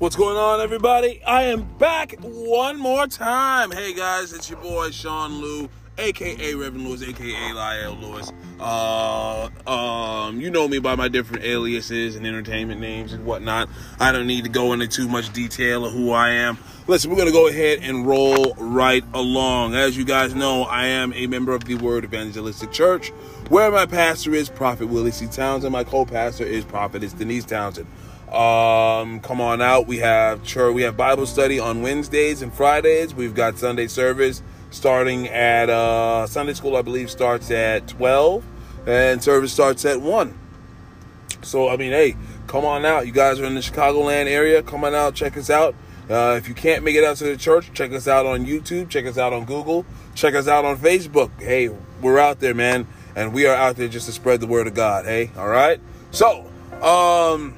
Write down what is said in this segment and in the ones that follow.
What's going on, everybody? I am back one more time. Hey, guys, it's your boy Sean Lou, aka Reverend Lewis, aka Lyle Lewis. Uh, um, you know me by my different aliases and entertainment names and whatnot. I don't need to go into too much detail of who I am. Listen, we're to go ahead and roll right along. As you guys know, I am a member of the Word Evangelistic Church, where my pastor is Prophet Willie C. Townsend. My co-pastor is Prophetess Denise Townsend. Um, come on out. We have church. We have Bible study on Wednesdays and Fridays. We've got Sunday service starting at uh, Sunday school. I believe starts at twelve, and service starts at one. So I mean, hey, come on out. You guys are in the Chicagoland area. Come on out. Check us out. Uh, if you can't make it out to the church, check us out on YouTube. Check us out on Google. Check us out on Facebook. Hey, we're out there, man, and we are out there just to spread the word of God. Hey, all right. So, um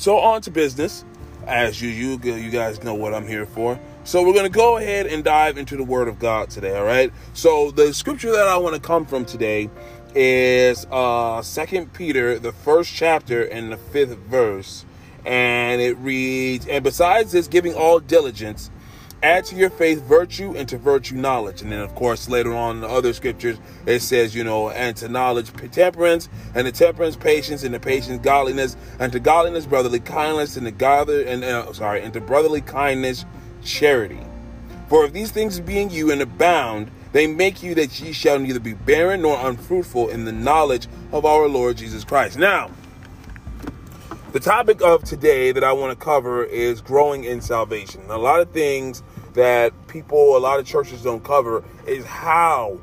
so on to business. As you you guys know what I'm here for. So we're going to go ahead and dive into the Word of God today. All right. So the scripture that I want to come from today is uh Second Peter, the first chapter and the fifth verse, and it reads, "And besides this, giving all diligence." Add to your faith virtue, and to virtue knowledge. And then, of course, later on in the other scriptures, it says, you know, and to knowledge temperance, and to temperance patience, and to patience godliness, and to godliness brotherly kindness, and to gather and uh, sorry, and to brotherly kindness charity. For if these things be in you and abound, they make you that ye shall neither be barren nor unfruitful in the knowledge of our Lord Jesus Christ. Now, the topic of today that I want to cover is growing in salvation. A lot of things that people, a lot of churches don't cover is how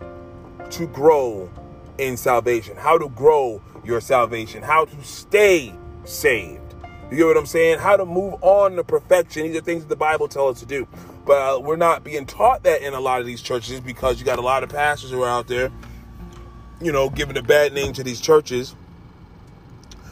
to grow in salvation, how to grow your salvation, how to stay saved. You get what I'm saying? How to move on to perfection. These are things that the Bible tells us to do. But uh, we're not being taught that in a lot of these churches because you got a lot of pastors who are out there, you know, giving a bad name to these churches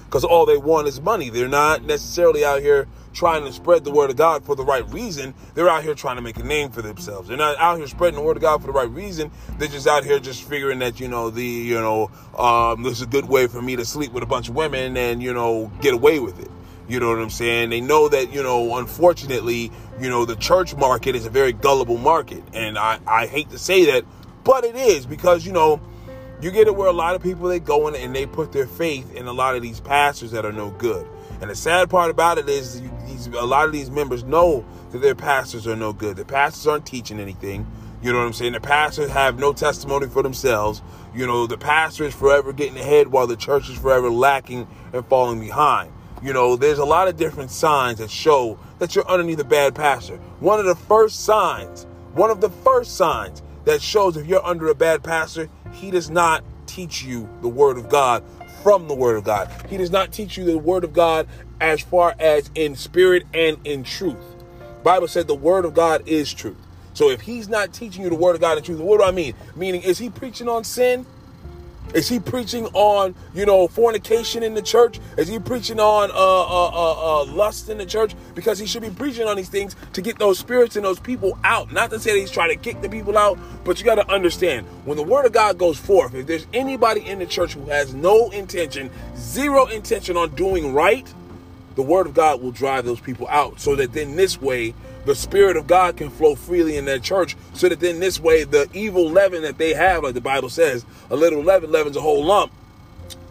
because all they want is money. They're not necessarily out here trying to spread the word of God for the right reason. They're out here trying to make a name for themselves. They're not out here spreading the word of God for the right reason. They're just out here just figuring that, you know, the, you know, um, this is a good way for me to sleep with a bunch of women and, you know, get away with it. You know what I'm saying? They know that, you know, unfortunately, you know, the church market is a very gullible market. And I, I hate to say that, but it is because, you know, you get it where a lot of people they go in and they put their faith in a lot of these pastors that are no good. And the sad part about it is these, a lot of these members know that their pastors are no good. The pastors aren't teaching anything. You know what I'm saying? The pastors have no testimony for themselves. You know, the pastor is forever getting ahead while the church is forever lacking and falling behind. You know, there's a lot of different signs that show that you're underneath a bad pastor. One of the first signs, one of the first signs that shows if you're under a bad pastor, he does not teach you the word of God from the word of God. He does not teach you the word of God as far as in spirit and in truth. Bible said the word of God is truth. So if he's not teaching you the word of God in truth, what do I mean? Meaning, is he preaching on sin? Is he preaching on, you know, fornication in the church? Is he preaching on uh, uh, uh, uh, lust in the church? Because he should be preaching on these things to get those spirits and those people out. Not to say that he's trying to kick the people out, but you got to understand when the word of God goes forth, if there's anybody in the church who has no intention, zero intention on doing right, the word of God will drive those people out so that then this way the spirit of God can flow freely in that church so that then this way the evil leaven that they have, like the Bible says, a little leaven leavens a whole lump.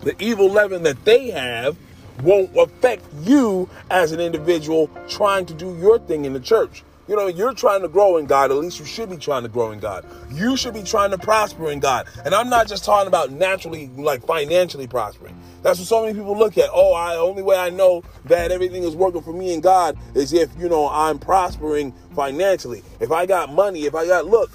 The evil leaven that they have won't affect you as an individual trying to do your thing in the church. You know, you're trying to grow in God. At least you should be trying to grow in God. You should be trying to prosper in God. And I'm not just talking about naturally, like financially prospering. That's what so many people look at. Oh, I only way I know that everything is working for me in God is if you know I'm prospering financially. If I got money, if I got look,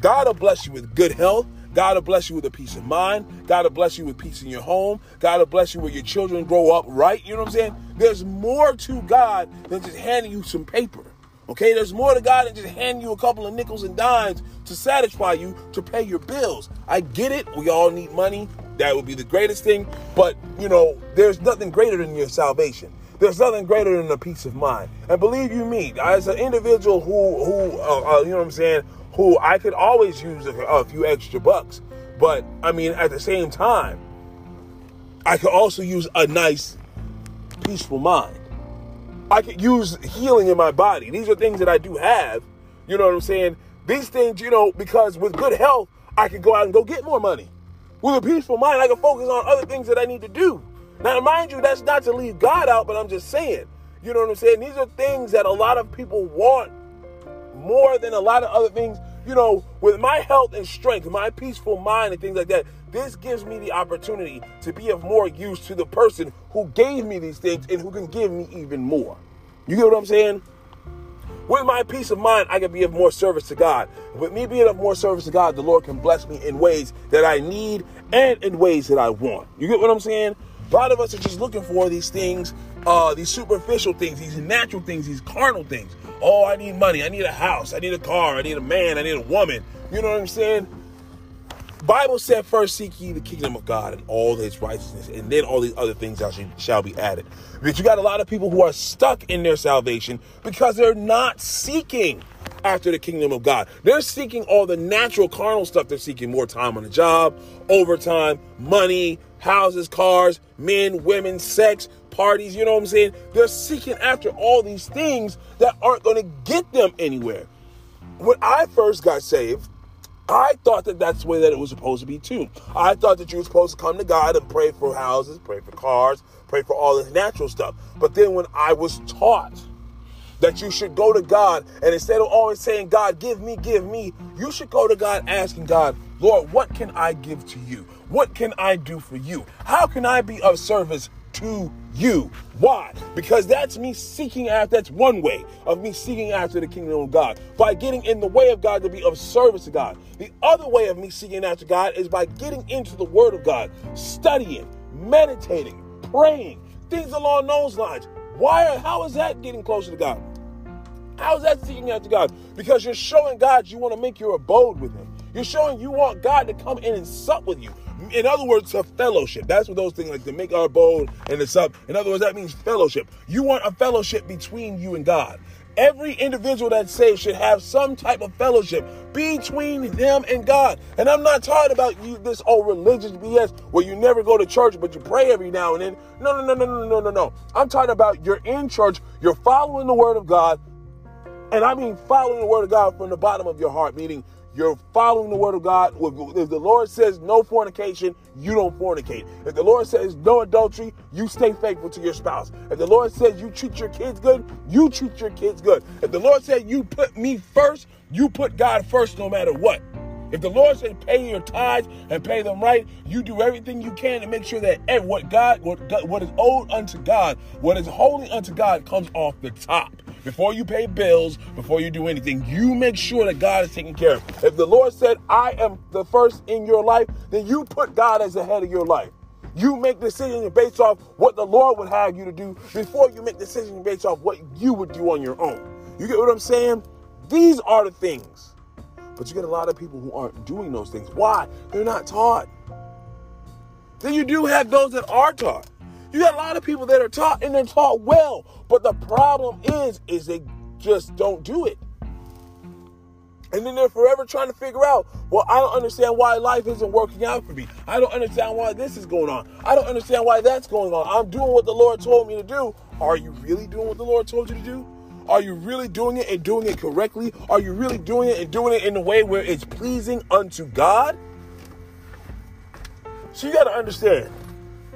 God will bless you with good health. God will bless you with a peace of mind. God will bless you with peace in your home. God will bless you where your children grow up right. You know what I'm saying? There's more to God than just handing you some paper. Okay, there's more to God than just handing you a couple of nickels and dimes to satisfy you to pay your bills. I get it. We all need money. That would be the greatest thing. But, you know, there's nothing greater than your salvation. There's nothing greater than a peace of mind. And believe you me, as an individual who, who uh, uh, you know what I'm saying, who I could always use a, a few extra bucks. But, I mean, at the same time, I could also use a nice, peaceful mind. I could use healing in my body. These are things that I do have. You know what I'm saying? These things, you know, because with good health, I can go out and go get more money. With a peaceful mind, I can focus on other things that I need to do. Now, mind you, that's not to leave God out, but I'm just saying, you know what I'm saying? These are things that a lot of people want more than a lot of other things. You know, with my health and strength, my peaceful mind and things like that, this gives me the opportunity to be of more use to the person who gave me these things and who can give me even more. You get what I'm saying? With my peace of mind, I can be of more service to God. With me being of more service to God, the Lord can bless me in ways that I need and in ways that I want. You get what I'm saying? A lot of us are just looking for these things, uh, these superficial things, these natural things, these carnal things. Oh, I need money. I need a house. I need a car. I need a man. I need a woman. You know what I'm saying? Bible said, first seek ye the kingdom of God and all his righteousness, and then all these other things shall be added. But you got a lot of people who are stuck in their salvation because they're not seeking after the kingdom of God. They're seeking all the natural carnal stuff. They're seeking more time on the job, overtime, money, houses, cars, men, women, sex, parties. You know what I'm saying? They're seeking after all these things that aren't going to get them anywhere. When I first got saved, I thought that that's the way that it was supposed to be too. I thought that you were supposed to come to God and pray for houses, pray for cars, pray for all this natural stuff. But then when I was taught that you should go to God and instead of always saying, God, give me, give me, you should go to God asking God, Lord, what can I give to you? What can I do for you? How can I be of service to you. Why? Because that's me seeking after, that's one way of me seeking after the kingdom of God. By getting in the way of God to be of service to God. The other way of me seeking after God is by getting into the word of God, studying, meditating, praying, things along those lines. Why? How is that getting closer to God? How is that seeking after God? Because you're showing God you want to make your abode with Him. You're showing you want God to come in and sup with you. In other words, a fellowship. That's what those things like to make our abode and the sup. In other words, that means fellowship. You want a fellowship between you and God. Every individual that's saved should have some type of fellowship between them and God. And I'm not talking about you this old religious BS where you never go to church but you pray every now and then. No, no, no, no, no, no, no, no. I'm talking about you're in church, you're following the word of God, and I mean following the word of God from the bottom of your heart, meaning you're following the word of God. If the Lord says no fornication, you don't fornicate. If the Lord says no adultery, you stay faithful to your spouse. If the Lord says you treat your kids good, you treat your kids good. If the Lord said you put me first, you put God first no matter what. If the Lord says pay your tithes and pay them right, you do everything you can to make sure that what God, what, what is owed unto God, what is holy unto God, comes off the top. Before you pay bills, before you do anything, you make sure that God is taken care of. If the Lord said, I am the first in your life, then you put God as the head of your life. You make decisions based off what the Lord would have you to do before you make decisions based off what you would do on your own. You get what I'm saying? These are the things. But you get a lot of people who aren't doing those things. Why? They're not taught. Then you do have those that are taught. You got a lot of people that are taught and they're taught well, but the problem is, is they just don't do it. And then they're forever trying to figure out, well, I don't understand why life isn't working out for me. I don't understand why this is going on. I don't understand why that's going on. I'm doing what the Lord told me to do. Are you really doing what the Lord told you to do? Are you really doing it and doing it correctly? Are you really doing it and doing it in a way where it's pleasing unto God? So you got to understand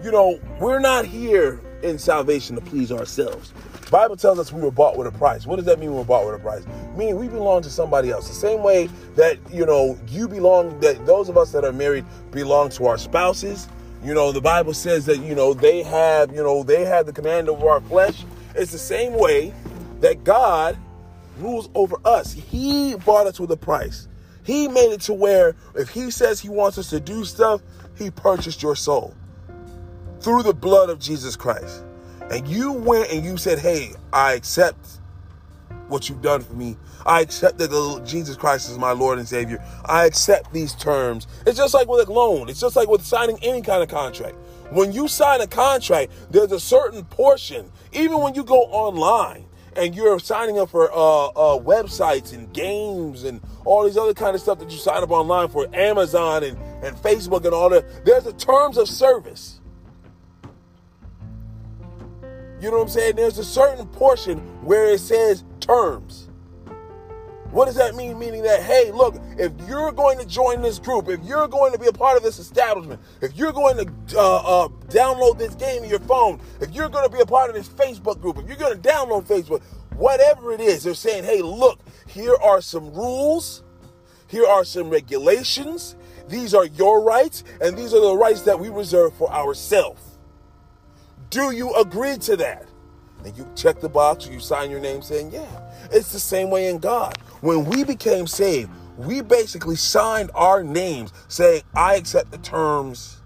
you know, we're not here in salvation to please ourselves. Bible tells us we were bought with a price. What does that mean we were bought with a price? Meaning we belong to somebody else. The same way that, you know, you belong, that those of us that are married belong to our spouses. You know, the Bible says that, you know, they have, you know, they have the command over our flesh. It's the same way that God rules over us. He bought us with a price. He made it to where if he says he wants us to do stuff, he purchased your soul through the blood of Jesus Christ, and you went and you said, Hey, I accept what you've done for me. I accept that Jesus Christ is my Lord and Savior. I accept these terms. It's just like with a loan, it's just like with signing any kind of contract. When you sign a contract, there's a certain portion, even when you go online and you're signing up for uh, uh, websites and games and all these other kind of stuff that you sign up online for Amazon and, and Facebook and all that, there's the terms of service. You know what I'm saying? There's a certain portion where it says terms. What does that mean? Meaning that, hey, look, if you're going to join this group, if you're going to be a part of this establishment, if you're going to uh, uh, download this game in your phone, if you're going to be a part of this Facebook group, if you're going to download Facebook, whatever it is, they're saying, hey, look, here are some rules, here are some regulations, these are your rights, and these are the rights that we reserve for ourselves. Do you agree to that? And you check the box, or you sign your name saying, yeah. It's the same way in God. When we became saved, we basically signed our names saying, I accept the terms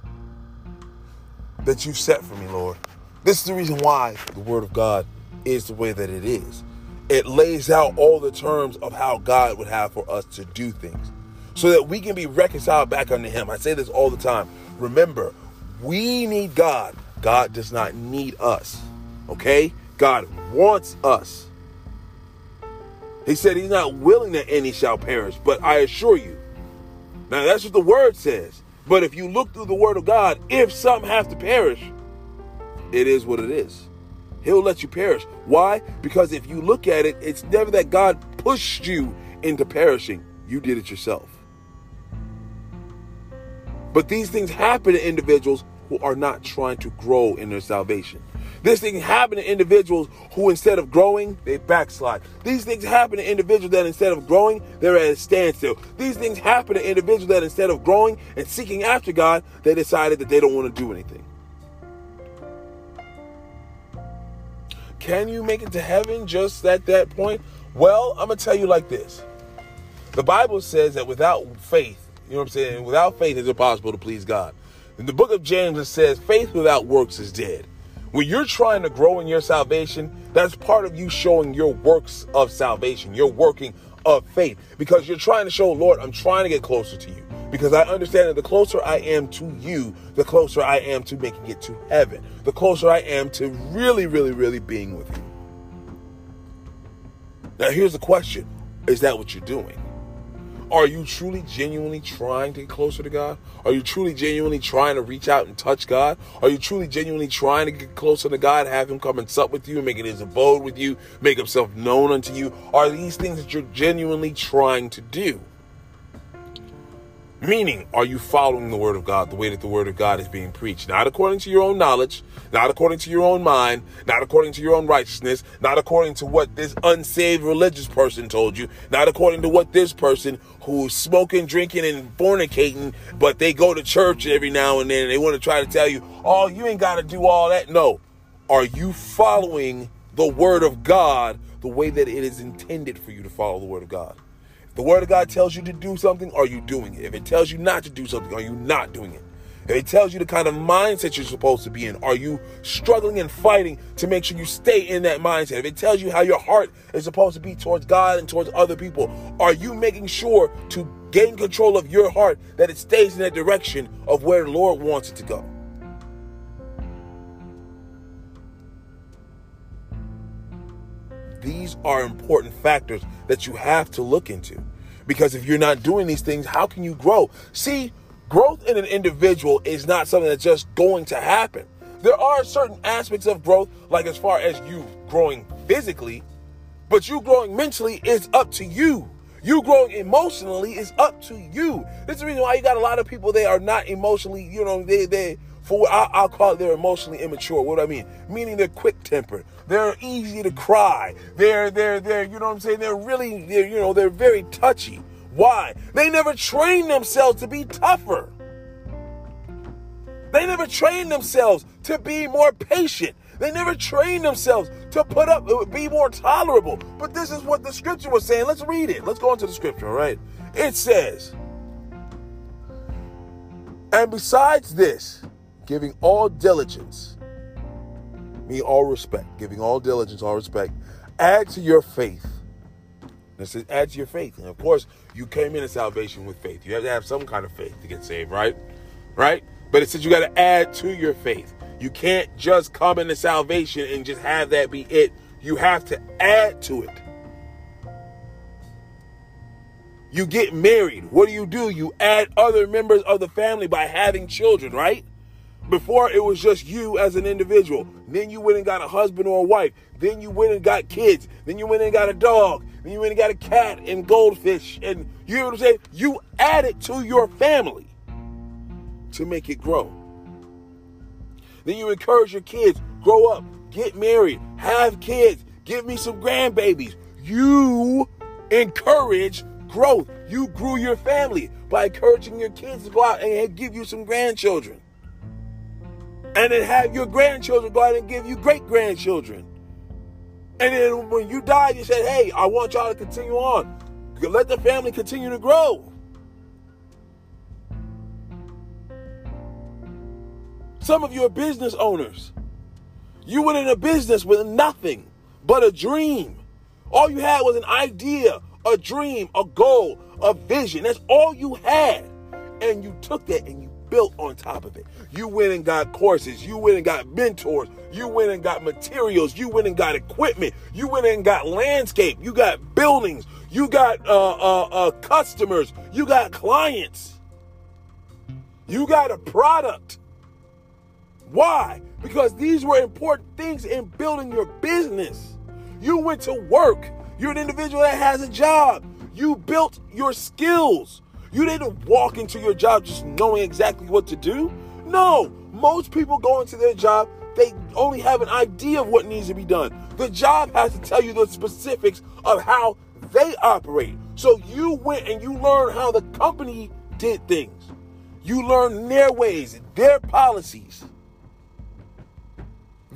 that you've set for me, Lord. This is the reason why the Word of God is the way that it is. It lays out all the terms of how God would have for us to do things so that we can be reconciled back unto Him. I say this all the time. Remember, we need God. God does not need us. Okay? God wants us. He said he's not willing that any shall perish, but I assure you. Now that's what the word says. But if you look through the word of God, if some have to perish, it is what it is. He'll let you perish. Why? Because if you look at it, it's never that God pushed you into perishing. You did it yourself. But these things happen to individuals who are not trying to grow in their salvation. This thing happen to individuals who instead of growing, they backslide. These things happen to individuals that instead of growing, they're at a standstill. These things happen to individuals that instead of growing and seeking after God, they decided that they don't want to do anything. Can you make it to heaven just at that point? Well, I'm going to tell you like this. The Bible says that without faith, you know what I'm saying? Without faith, it's impossible to please God. In the book of James, it says, faith without works is dead. When you're trying to grow in your salvation, that's part of you showing your works of salvation, your working of faith, because you're trying to show, Lord, I'm trying to get closer to you. Because I understand that the closer I am to you, the closer I am to making it to heaven, the closer I am to really, really, really being with you. Now, here's the question Is that what you're doing? Are you truly, genuinely trying to get closer to God? Are you truly, genuinely trying to reach out and touch God? Are you truly, genuinely trying to get closer to God, have Him come and sup with you, make it His abode with you, make Himself known unto you? Are these things that you're genuinely trying to do? Meaning, are you following the word of God the way that the word of God is being preached? Not according to your own knowledge, not according to your own mind, not according to your own righteousness, not according to what this unsaved religious person told you, not according to what this person who's smoking, drinking, and fornicating, but they go to church every now and then and they want to try to tell you, oh, you ain't got to do all that. No. Are you following the word of God the way that it is intended for you to follow the word of God? The word of God tells you to do something, are you doing it? If it tells you not to do something, are you not doing it? If it tells you the kind of mindset you're supposed to be in, are you struggling and fighting to make sure you stay in that mindset? If it tells you how your heart is supposed to be towards God and towards other people, are you making sure to gain control of your heart that it stays in that direction of where the Lord wants it to go? These are important factors that you have to look into. Because if you're not doing these things, how can you grow? See, growth in an individual is not something that's just going to happen. There are certain aspects of growth, like as far as you growing physically, but you growing mentally is up to you. You growing emotionally is up to you. This is the reason why you got a lot of people they are not emotionally, you know, they they for I'll, I'll call it they're emotionally immature. What do I mean? Meaning they're quick tempered. They're easy to cry. They're they're they're you know what I'm saying. They're really they're you know they're very touchy. Why? They never trained themselves to be tougher. They never trained themselves to be more patient. They never trained themselves to put up, be more tolerable. But this is what the scripture was saying. Let's read it. Let's go into the scripture, all right? It says, and besides this, giving all diligence, me all respect, giving all diligence, all respect, add to your faith. This says add to your faith. And of course, you came into salvation with faith. You have to have some kind of faith to get saved, right? Right? But it says you got to add to your faith. You can't just come into salvation and just have that be it. You have to add to it. You get married. What do you do? You add other members of the family by having children, right? Before it was just you as an individual. Then you went and got a husband or a wife. Then you went and got kids. Then you went and got a dog. Then you went and got a cat and goldfish. And you know what I'm saying? You added to your family to make it grow. Then you encourage your kids, grow up, get married, have kids, give me some grandbabies. You encourage growth. You grew your family by encouraging your kids to go out and give you some grandchildren. And then have your grandchildren go out and give you great grandchildren. And then when you die, you said, hey, I want y'all to continue on. Let the family continue to grow. Some of you are business owners. You went in a business with nothing but a dream. All you had was an idea, a dream, a goal, a vision. That's all you had. And you took that and you built on top of it. You went and got courses. You went and got mentors. You went and got materials. You went and got equipment. You went and got landscape. You got buildings. You got uh, uh, uh, customers. You got clients. You got a product. Why? Because these were important things in building your business. You went to work. You're an individual that has a job. You built your skills. You didn't walk into your job just knowing exactly what to do. No, most people go into their job, they only have an idea of what needs to be done. The job has to tell you the specifics of how they operate. So you went and you learned how the company did things. You learned their ways, their policies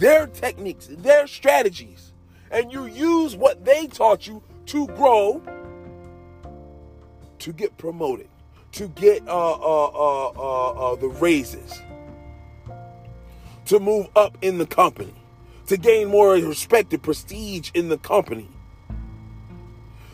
their techniques, their strategies, and you use what they taught you to grow, to get promoted, to get uh, uh, uh, uh, uh the raises, to move up in the company, to gain more respect and prestige in the company.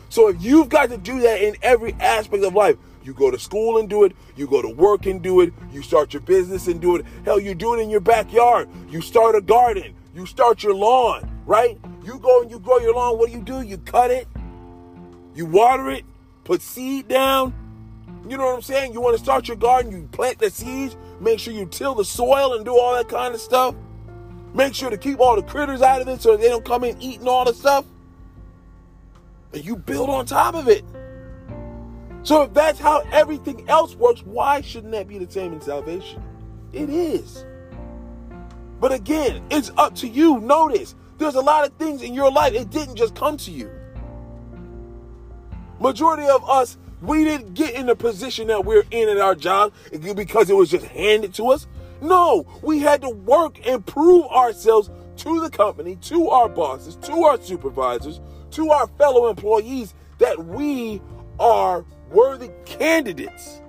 So if you've got to do that in every aspect of life, you go to school and do it. You go to work and do it. You start your business and do it. Hell, you do it in your backyard. You start a garden. You start your lawn, right? You go and you grow your lawn. What do you do? You cut it. You water it. Put seed down. You know what I'm saying? You want to start your garden. You plant the seeds. Make sure you till the soil and do all that kind of stuff. Make sure to keep all the critters out of it so they don't come in eating all the stuff. And you build on top of it. So if that's how everything else works, why shouldn't that be the same in salvation? It is. But again, it's up to you. Notice there's a lot of things in your life, it didn't just come to you. Majority of us, we didn't get in the position that we're in at our job because it was just handed to us. No, we had to work and prove ourselves to the company, to our bosses, to our supervisors, to our fellow employees that we are worthy candidates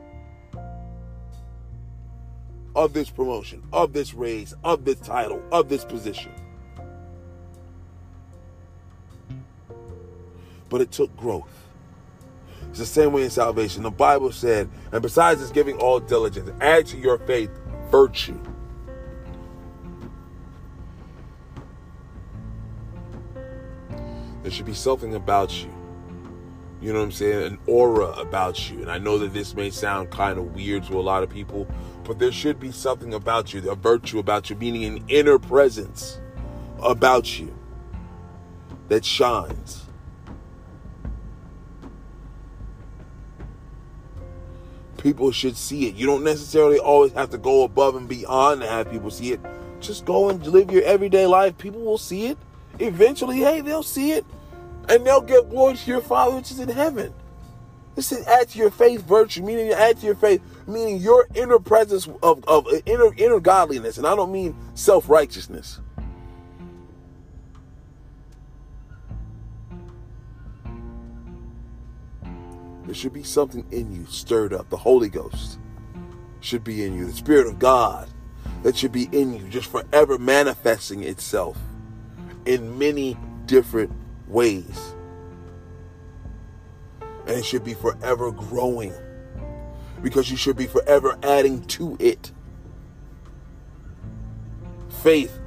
of this promotion, of this raise, of this title, of this position. But it took growth. It's the same way in salvation. The Bible said, and besides this giving all diligence, add to your faith virtue. There should be something about you you know what I'm saying, an aura about you. And I know that this may sound kind of weird to a lot of people, but there should be something about you, a virtue about you, meaning an inner presence about you that shines. People should see it. You don't necessarily always have to go above and beyond to have people see it. Just go and live your everyday life. People will see it. Eventually, hey, they'll see it and they'll give glory to your Father which is in heaven. This is add to your faith virtue, meaning add to your faith, meaning your inner presence of, of inner inner godliness. And I don't mean self-righteousness. There should be something in you stirred up. The Holy Ghost should be in you. The Spirit of God that should be in you, just forever manifesting itself in many different ways. And it should be forever growing because you should be forever adding to it. Faith,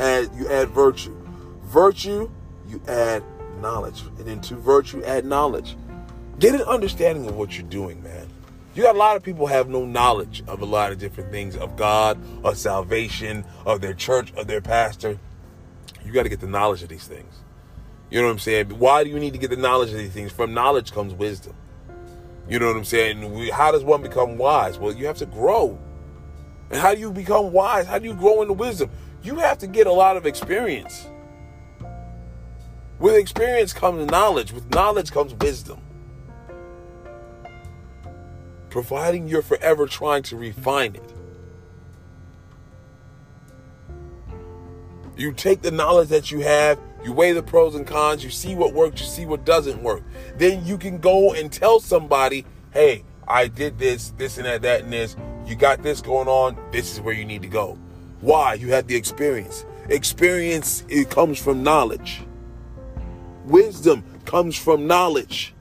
add you add virtue. Virtue, you add knowledge. And then to virtue, add knowledge. Get an understanding of what you're doing, man. You got a lot of people have no knowledge of a lot of different things of God, of salvation, of their church, of their pastor. You got to get the knowledge of these things. You know what I'm saying? Why do you need to get the knowledge of these things? From knowledge comes wisdom. You know what I'm saying? How does one become wise? Well, you have to grow. And how do you become wise? How do you grow into wisdom? You have to get a lot of experience. With experience comes knowledge. With knowledge comes wisdom. Providing you're forever trying to refine it. You take the knowledge that you have, you weigh the pros and cons, you see what works, you see what doesn't work. Then you can go and tell somebody, hey, I did this, this and that, that and this. You got this going on. This is where you need to go. Why? You had the experience. Experience it comes from knowledge. Wisdom comes from knowledge.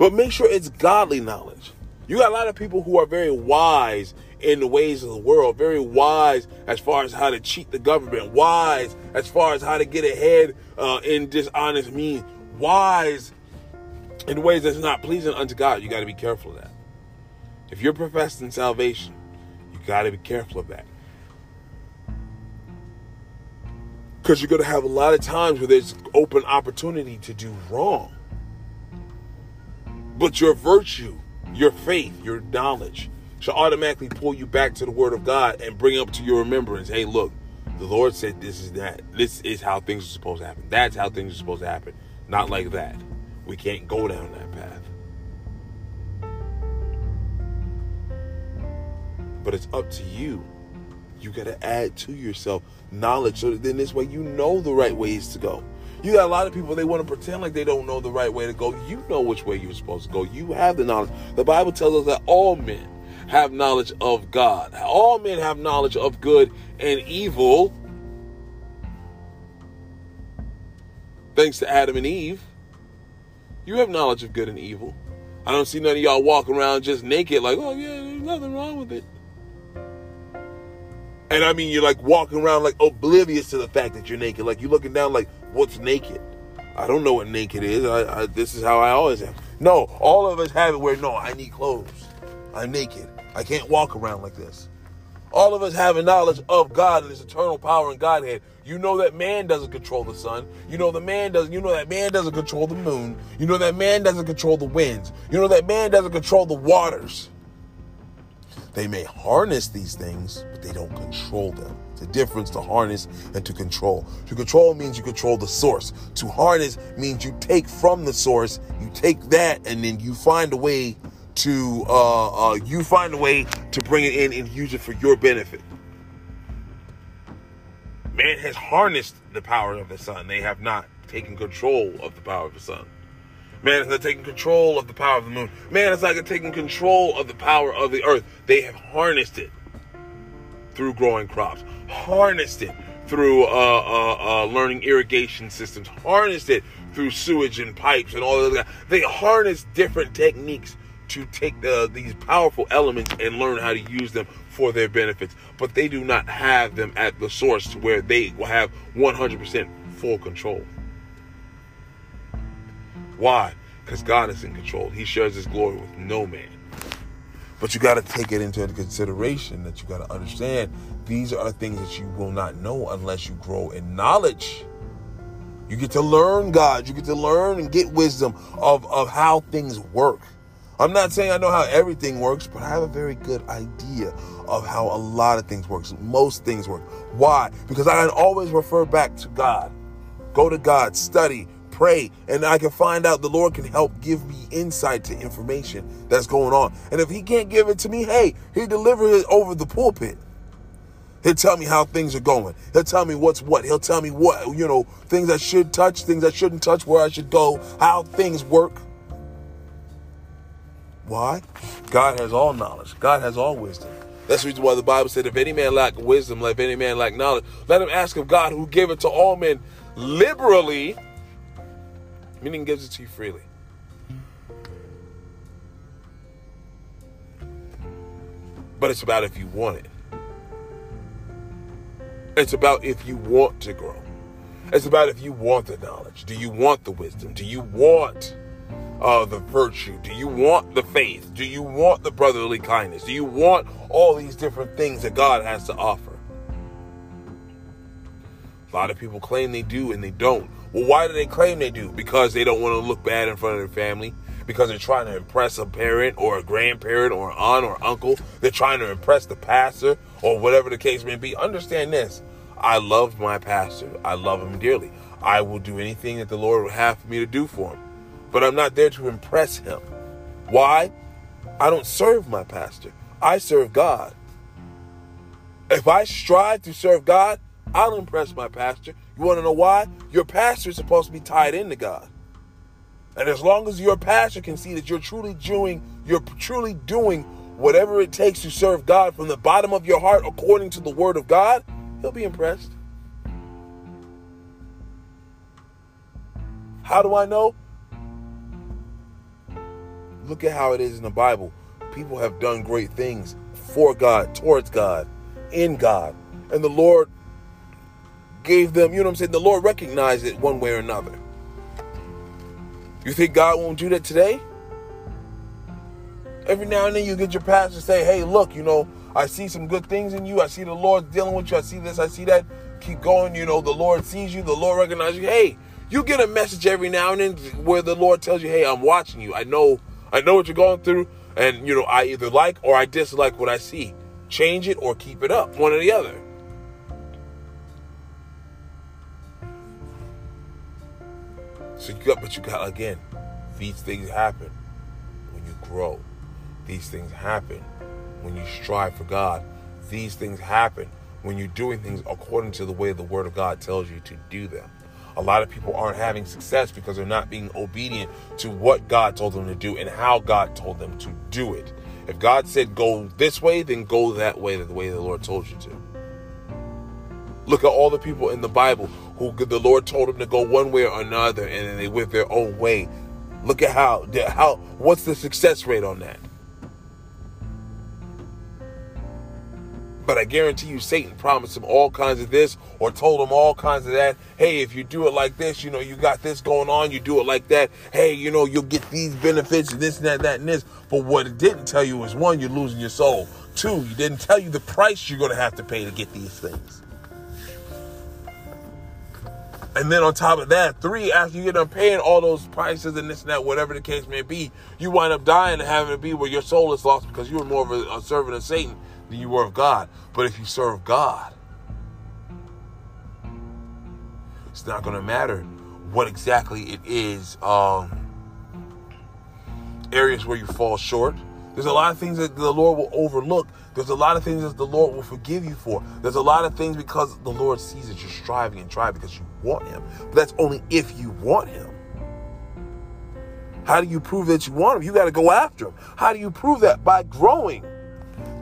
But make sure it's godly knowledge. You got a lot of people who are very wise in the ways of the world, very wise as far as how to cheat the government, wise as far as how to get ahead uh, in dishonest means, wise in ways that's not pleasing unto God. You got to be careful of that. If you're professing salvation, you got to be careful of that. Because you're going to have a lot of times where there's open opportunity to do wrong. But your virtue, your faith, your knowledge, should automatically pull you back to the Word of God and bring up to your remembrance hey, look, the Lord said this is that. This is how things are supposed to happen. That's how things are supposed to happen. Not like that. We can't go down that path. But it's up to you. You got to add to yourself knowledge so that then this way you know the right ways to go. You got a lot of people, they want to pretend like they don't know the right way to go. You know which way you're supposed to go. You have the knowledge. The Bible tells us that all men have knowledge of God. All men have knowledge of good and evil. Thanks to Adam and Eve. You have knowledge of good and evil. I don't see none of y'all walking around just naked, like, oh, yeah, there's nothing wrong with it. And I mean, you're like walking around like oblivious to the fact that you're naked. Like you're looking down, like, what's naked? I don't know what naked is. I, I, this is how I always am. No, all of us have it where, no, I need clothes. I'm naked. I can't walk around like this. All of us have a knowledge of God and His eternal power and Godhead. You know that man doesn't control the sun. You know the man doesn't. You know that man doesn't control the moon. You know that man doesn't control the winds. You know that man doesn't control the waters. They may harness these things, but they don't control them. A difference to harness and to control. To control means you control the source. To harness means you take from the source, you take that, and then you find a way to uh, uh, you find a way to bring it in and use it for your benefit. Man has harnessed the power of the sun. They have not taken control of the power of the sun. Man has not taken control of the power of the moon. Man has not taken control of the power of the earth. They have harnessed it through growing crops, harnessed it through uh, uh, uh, learning irrigation systems, harnessed it through sewage and pipes and all of that. They harness different techniques to take the, these powerful elements and learn how to use them for their benefits. But they do not have them at the source to where they will have 100% full control. Why? Because God is in control. He shares his glory with no man. But you got to take it into consideration that you got to understand these are things that you will not know unless you grow in knowledge. You get to learn God. You get to learn and get wisdom of, of how things work. I'm not saying I know how everything works, but I have a very good idea of how a lot of things work. Most things work. Why? Because I always refer back to God. Go to God, study, pray, and I can find out the Lord can help give me insight to information that's going on. And if He can't give it to me, hey, He delivers it over the pulpit. He'll tell me how things are going. He'll tell me what's what. He'll tell me what, you know, things I should touch, things I shouldn't touch, where I should go, how things work. Why? God has all knowledge. God has all wisdom. That's the reason why the Bible said, if any man lack wisdom, let any man lack knowledge, let him ask of God who gave it to all men liberally, meaning gives it to you freely. But it's about if you want it. It's about if you want to grow. It's about if you want the knowledge. Do you want the wisdom? Do you want uh, the virtue? Do you want the faith? Do you want the brotherly kindness? Do you want all these different things that God has to offer? A lot of people claim they do and they don't. Well, why do they claim they do? Because they don't want to look bad in front of their family. Because they're trying to impress a parent or a grandparent or an aunt or uncle. They're trying to impress the pastor or whatever the case may be. Understand this. I love my pastor. I love him dearly. I will do anything that the Lord would have for me to do for him. But I'm not there to impress him. Why? I don't serve my pastor. I serve God. If I strive to serve God, I'll impress my pastor. You want to know why? Your pastor is supposed to be tied into God. And as long as your pastor can see that you're truly doing, you're truly doing whatever it takes to serve God from the bottom of your heart according to the word of God, he'll be impressed. How do I know? Look at how it is in the Bible. People have done great things for God, towards God, in God. And the Lord gave them, you know what I'm saying? The Lord recognized it one way or another. You think God won't do that today? Every now and then you get your pastor say, hey, look, you know, I see some good things in you. I see the Lord dealing with you. I see this, I see that. Keep going. You know, the Lord sees you. The Lord recognizes you. Hey, you get a message every now and then where the Lord tells you, hey, I'm watching you. I know, I know what you're going through. And, you know, I either like or I dislike what I see. Change it or keep it up. One or the other. You but you got again, these things happen when you grow. These things happen when you strive for God. These things happen when you're doing things according to the way the Word of God tells you to do them. A lot of people aren't having success because they're not being obedient to what God told them to do and how God told them to do it. If God said go this way, then go that way, the way the Lord told you to. Look at all the people in the Bible who the Lord told them to go one way or another, and they went their own way. Look at how how what's the success rate on that? But I guarantee you, Satan promised him all kinds of this or told him all kinds of that. Hey, if you do it like this, you know, you got this going on, you do it like that. Hey, you know, you'll get these benefits, and this and that, that, and this. But what it didn't tell you was one, you're losing your soul. Two, you didn't tell you the price you're going to have to pay to get these things. And then on top of that, three, after you get done paying all those prices and this and that, whatever the case may be, you wind up dying and having to be where your soul is lost because you were more of a, a servant of Satan than you were of God. But if you serve God, it's not going to matter what exactly it is. Um, areas where you fall short. There's a lot of things that the Lord will overlook there's a lot of things that the Lord will forgive you for. There's a lot of things because the Lord sees that you're striving and trying because you want Him. But that's only if you want Him. How do you prove that you want Him? You got to go after Him. How do you prove that? By growing.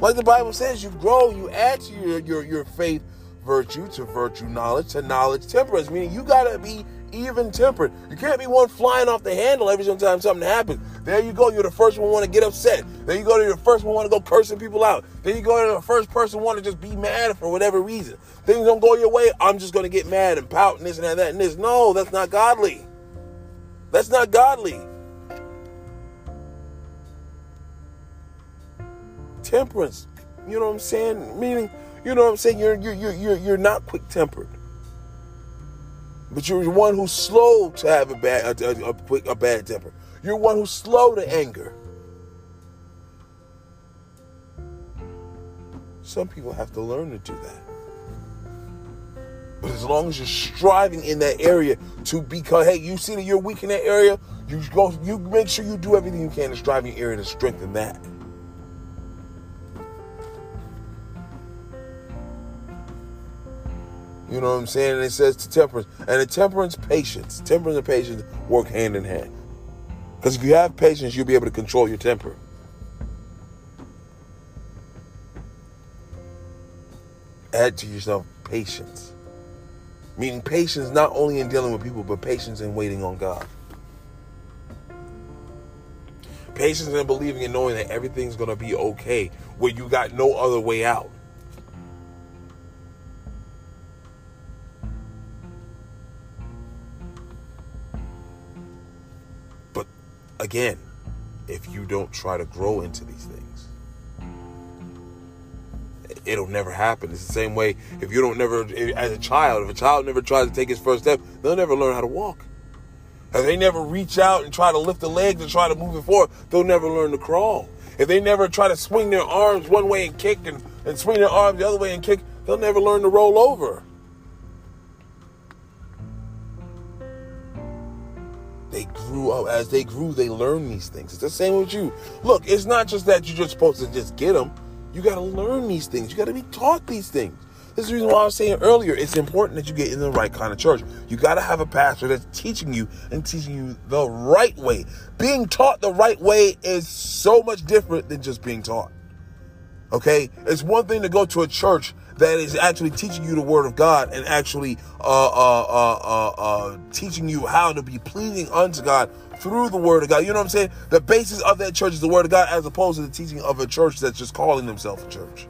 Like the Bible says, you grow, you add to your, your, your faith virtue, to virtue knowledge, to knowledge temperance. Meaning you got to be even tempered. You can't be one flying off the handle every single time something happens. There you go. You're the first one want to get upset. Then you go to the first one want to go cursing people out. Then you go to the first person want to just be mad for whatever reason. Things don't go your way. I'm just going to get mad and pout and this and that, and this. No, that's not godly. That's not godly. Temperance. You know what I'm saying? Meaning, you know what I'm saying? You're you're you're you're not quick tempered. But you're one who's slow to have a bad a, a, a, a bad temper. You're one who's slow to anger. Some people have to learn to do that. But as long as you're striving in that area to become, hey, you see that you're weak in that area, you go, you make sure you do everything you can to strive in your area to strengthen that. You know what I'm saying? And it says to temperance. And the temperance, patience. Temperance and patience work hand in hand. Because if you have patience, you'll be able to control your temper. Add to yourself patience. Meaning patience not only in dealing with people, but patience in waiting on God. Patience in believing and knowing that everything's going to be okay, where you got no other way out. Again, if you don't try to grow into these things, it'll never happen. It's the same way if you don't never, as a child, if a child never tries to take his first step, they'll never learn how to walk. If they never reach out and try to lift the legs and try to move it forward, they'll never learn to crawl. If they never try to swing their arms one way and kick and, and swing their arms the other way and kick, they'll never learn to roll over. As they grew, they learned these things. It's the same with you. Look, it's not just that you're just supposed to just get them. You got to learn these things. You got to be taught these things. This is the reason why I was saying earlier, it's important that you get in the right kind of church. You got to have a pastor that's teaching you and teaching you the right way. Being taught the right way is so much different than just being taught. Okay? It's one thing to go to a church that is actually teaching you the word of God and actually uh, uh, uh, uh, uh teaching you how to be pleasing unto God through the word of God. You know what I'm saying? The basis of that church is the word of God as opposed to the teaching of a church that's just calling themselves a church.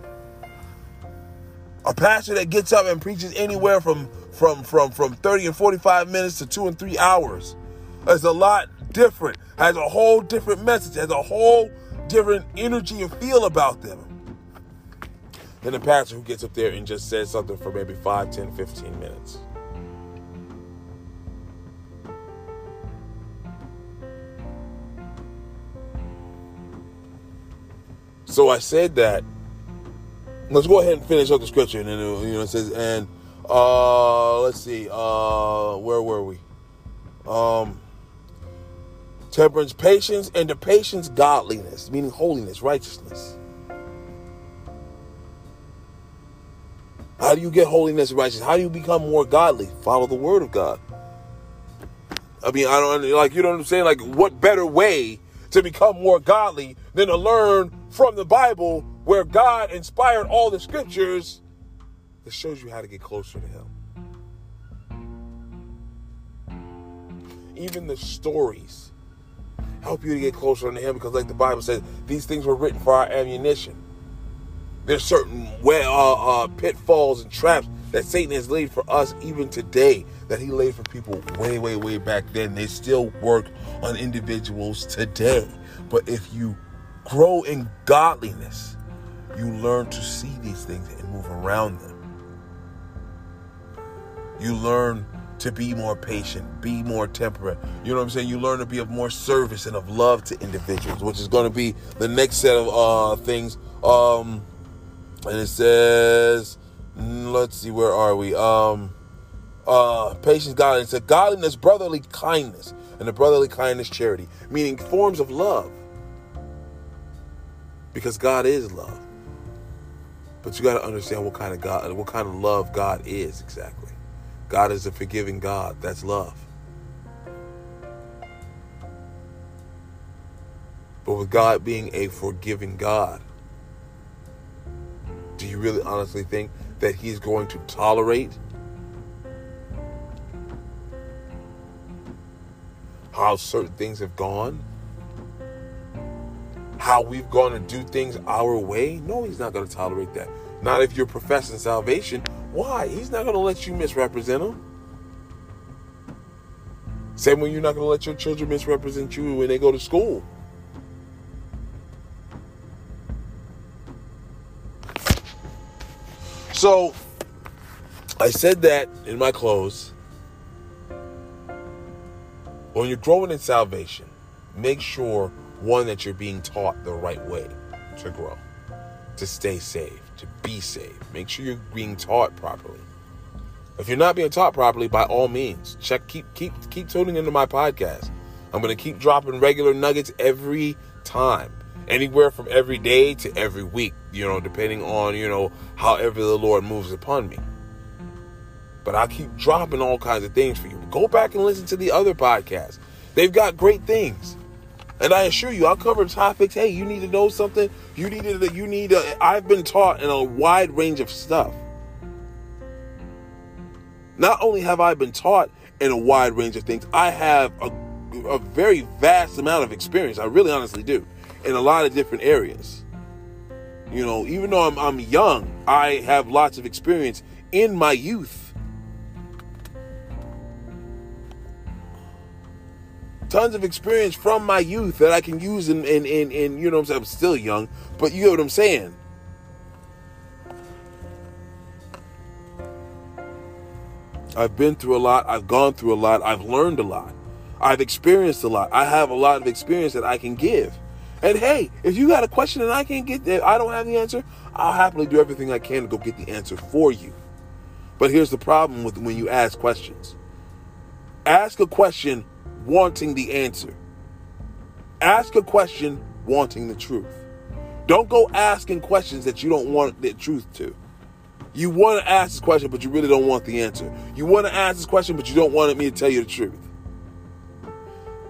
A pastor that gets up and preaches anywhere from from from from 30 and 45 minutes to 2 and 3 hours is a lot different. Has a whole different message, has a whole different energy and feel about them than a pastor who gets up there and just says something for maybe 5, 10, 15 minutes. So I said that. Let's go ahead and finish up the scripture, and then you know it says, and uh, let's see, uh, where were we? Um, temperance, patience, and the patience, godliness, meaning holiness, righteousness. How do you get holiness and righteousness? How do you become more godly? Follow the word of God. I mean, I don't like you know what I'm saying. Like, what better way to become more godly than to learn from the Bible where God inspired all the scriptures that shows you how to get closer to Him. Even the stories help you to get closer to Him because, like the Bible says, these things were written for our ammunition. There's certain uh, uh, pitfalls and traps that Satan has laid for us even today that he laid for people way, way, way back then. They still work on individuals today. But if you grow in godliness, you learn to see these things and move around them. You learn to be more patient, be more temperate. You know what I'm saying? You learn to be of more service and of love to individuals, which is going to be the next set of uh, things. Um, and it says, mm, let's see, where are we? Um, uh, patience, godliness, a godliness, brotherly kindness, and the brotherly kindness, charity, meaning forms of love. Because God is love. But you got to understand what kind of God, what kind of love God is exactly. God is a forgiving God. That's love. But with God being a forgiving God, do you really honestly think that He's going to tolerate how certain things have gone, how we've gone to do things our way. No, he's not going to tolerate that. Not if you're professing salvation. Why? He's not going to let you misrepresent him. Same way you're not going to let your children misrepresent you when they go to school. So, I said that in my close when you're growing in salvation, make sure one that you're being taught the right way to grow, to stay saved, to be saved. Make sure you're being taught properly. If you're not being taught properly, by all means, check keep keep keep tuning into my podcast. I'm to keep dropping regular nuggets every time. Anywhere from every day to every week, you know, depending on, you know, however the Lord moves upon me. But I keep dropping all kinds of things for you. Go back and listen to the other podcasts. They've got great things. And I assure you, I'll cover topics. Hey, you need to know something. You need to, you need a, I've been taught in a wide range of stuff. Not only have I been taught in a wide range of things, I have a, a very vast amount of experience. I really honestly do. In a lot of different areas. You know, even though I'm, I'm young, I have lots of experience in my youth tons of experience from my youth that I can use in in in, in you know I'm saying. I'm still young, but you know what I'm saying. I've been through a lot. I've gone through a lot. I've learned a lot. I've experienced a lot. I have a lot of experience that I can give. And hey, if you got a question and I can't get there, I don't have the answer, I'll happily do everything I can to go get the answer for you. But here's the problem with when you ask questions. Ask a question wanting the answer. Ask a question wanting the truth. Don't go asking questions that you don't want the truth to. You want to ask this question, but you really don't want the answer. You want to ask this question, but you don't want me to tell you the truth.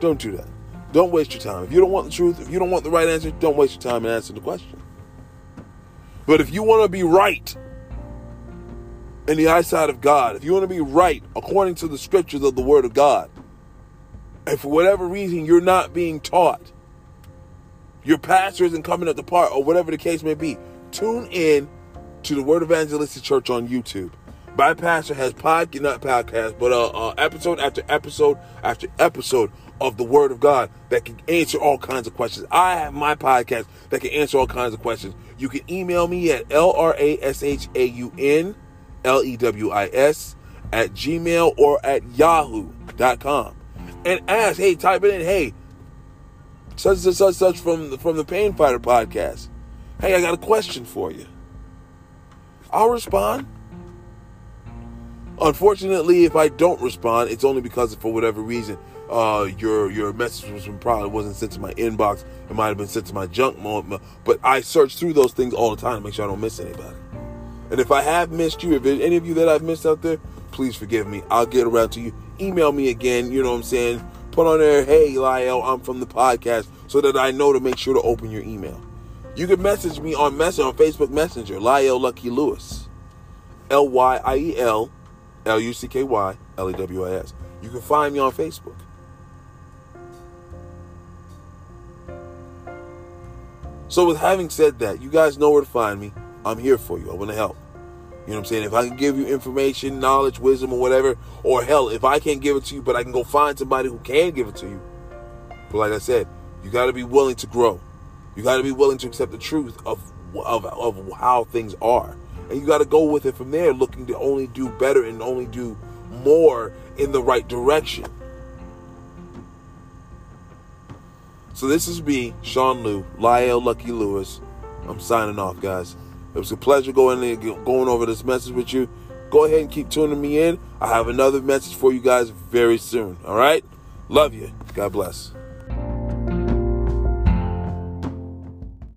Don't do that. Don't waste your time. If you don't want the truth, if you don't want the right answer, don't waste your time in answering the question. But if you want to be right in the eyesight of God, if you want to be right according to the scriptures of the Word of God, and for whatever reason you're not being taught, your pastor isn't coming up the part, or whatever the case may be, tune in to the Word Evangelistic Church on YouTube. My pastor has podcast, not podcast, but uh, uh, episode after episode after episode of the Word of God that can answer all kinds of questions. I have my podcast that can answer all kinds of questions. You can email me at L-R-A-S-H-A-U-N L-E-W-I-S at gmail or at yahoo.com and ask, hey, type it in, hey, such and such such from the, from the Pain Fighter podcast. Hey, I got a question for you. I'll respond. Unfortunately, if I don't respond, it's only because for whatever reason uh, your your message was probably wasn't sent to my inbox. It might have been sent to my junk moment. But I search through those things all the time to make sure I don't miss anybody. And if I have missed you, if any of you that I've missed out there, please forgive me. I'll get around to you. Email me again. You know what I'm saying? Put on there, hey Lyle, I'm from the podcast, so that I know to make sure to open your email. You can message me on message on Facebook Messenger, Lyle Lucky Lewis, L Y L E L L U C K Y L E W I S. You can find me on Facebook. So, with having said that, you guys know where to find me. I'm here for you. I want to help. You know what I'm saying? If I can give you information, knowledge, wisdom, or whatever, or hell, if I can't give it to you, but I can go find somebody who can give it to you. But like I said, you got to be willing to grow. You got to be willing to accept the truth of, of, of how things are. And you got to go with it from there, looking to only do better and only do more in the right direction. So this is me, Sean Lou, Lyle Lucky Lewis. I'm signing off, guys. It was a pleasure going in, going over this message with you. Go ahead and keep tuning me in. I have another message for you guys very soon. All right? Love you. God bless.